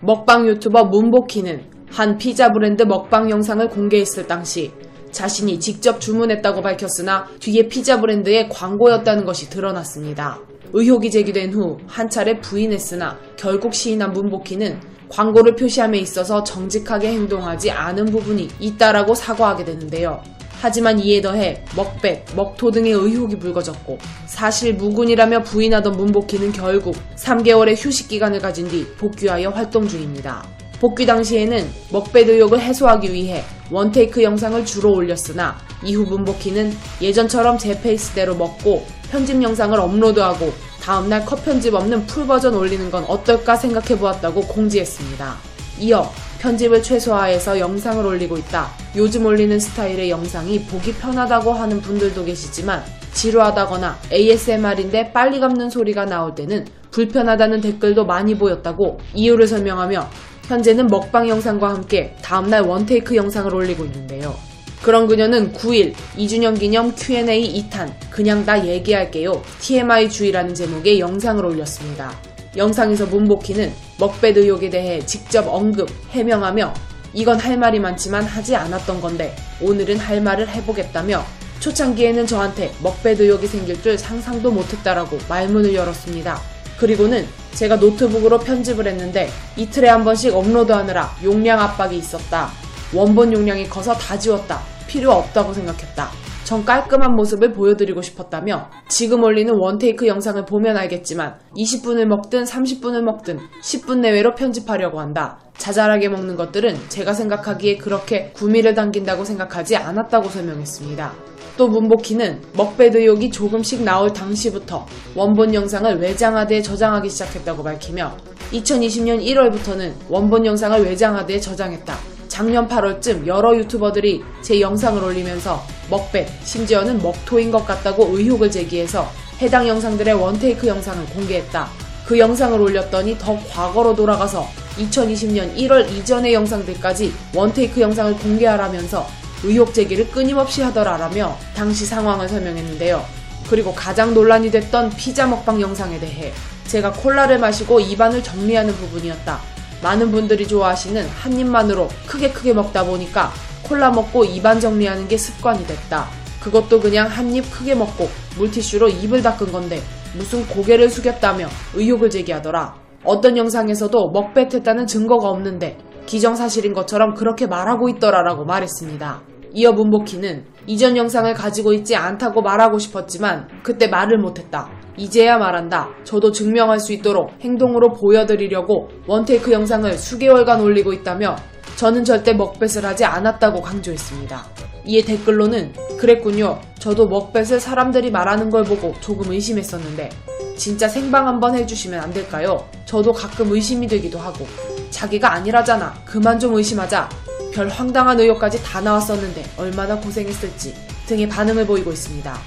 먹방 유튜버 문복희는 한 피자 브랜드 먹방 영상을 공개했을 당시 자신이 직접 주문했다고 밝혔으나 뒤에 피자 브랜드의 광고였다는 것이 드러났습니다. 의혹이 제기된 후 한 차례 부인했으나 결국 시인한 문복희는 광고를 표시함에 있어서 정직하게 행동하지 않은 부분이 있다라고 사과하게 되는데요. 하지만 이에 더해 먹백, 먹토 등의 의혹이 불거졌고 사실 무근이라며 부인하던 문복희는 결국 3개월의 휴식 기간을 가진 뒤 복귀하여 활동 중입니다. 복귀 당시에는 먹뱉 의혹을 해소하기 위해 one take 영상을 주로 올렸으나 이후 문복희는 예전처럼 제 페이스대로 먹고 편집 영상을 업로드하고 다음날 컷 편집 없는 full 버전 올리는 건 어떨까 생각해 보았다고 공지했습니다. 이어 편집을 최소화해서 영상을 올리고 있다. 요즘 올리는 스타일의 영상이 보기 편하다고 하는 분들도 계시지만 지루하다거나 ASMR인데 빨리 감는 소리가 나올 때는 불편하다는 댓글도 많이 보였다고 이유를 설명하며 현재는 먹방 영상과 함께 다음날 원테이크 영상을 올리고 있는데요. 그런 그녀는 9일 2주년 기념 Q&A 2탄 그냥 다 얘기할게요 TMI 주의라는 제목의 영상을 올렸습니다. 영상에서 문복희는 먹배 의혹에 대해 직접 언급, 해명하며 이건 할 말이 많지만 하지 않았던 건데 오늘은 할 말을 해보겠다며 초창기에는 저한테 먹배 의혹이 생길 줄 상상도 못했다라고 말문을 열었습니다. 그리고는 제가 노트북으로 편집을 했는데 이틀에 한 번씩 업로드하느라 용량 압박이 있었다. 원본 용량이 커서 다 지웠다. 필요 없다고 생각했다. 전 깔끔한 모습을 보여드리고 싶었다며 지금 올리는 원테이크 영상을 보면 알겠지만 20분을 먹든 30분을 먹든 10분 내외로 편집하려고 한다. 자잘하게 먹는 것들은 제가 생각하기에 그렇게 구미를 당긴다고 생각하지 않았다고 설명했습니다. 또 문복희는 먹배 의혹이 조금씩 나올 당시부터 원본 영상을 외장하드에 저장하기 시작했다고 밝히며 2020년 1월부터는 원본 영상을 외장하드에 저장했다. 작년 8월쯤 여러 유튜버들이 제 영상을 올리면서 먹배, 심지어는 먹토인 것 같다고 의혹을 제기해서 해당 영상들의 원테이크 영상을 공개했다. 그 영상을 올렸더니 더 과거로 돌아가서 2020년 1월 이전의 영상들까지 원테이크 영상을 공개하라면서 의혹 제기를 끊임없이 하더라라며 당시 상황을 설명했는데요. 그리고 가장 논란이 됐던 피자 먹방 영상에 대해 제가 콜라를 마시고 입안을 정리하는 부분이었다. 많은 분들이 좋아하시는 한 입만으로 크게 크게 먹다 보니까 콜라 먹고 입안 정리하는 게 습관이 됐다. 그것도 그냥 한 입 크게 먹고 물티슈로 입을 닦은 건데 무슨 고개를 숙였다며 의혹을 제기하더라. 어떤 영상에서도 먹뱉했다는 증거가 없는데 기정사실인 것처럼 그렇게 말하고 있더라라고 말했습니다. 이어 문복희는 이전 영상을 가지고 있지 않다고 말하고 싶었지만 그때 말을 못했다. 이제야 말한다. 저도 증명할 수 있도록 행동으로 보여드리려고 원테이크 영상을 수개월간 올리고 있다며 저는 절대 먹뱃을 하지 않았다고 강조했습니다. 이에 댓글로는 그랬군요. 저도 먹뱃을 사람들이 말하는 걸 보고 조금 의심했었는데 진짜 생방 한번 해주시면 안 될까요? 저도 가끔 의심이 되기도 하고 자기가 아니라잖아. 그만 좀 의심하자. 별 황당한 의혹까지 다 나왔었는데 얼마나 고생했을지 등의 반응을 보이고 있습니다.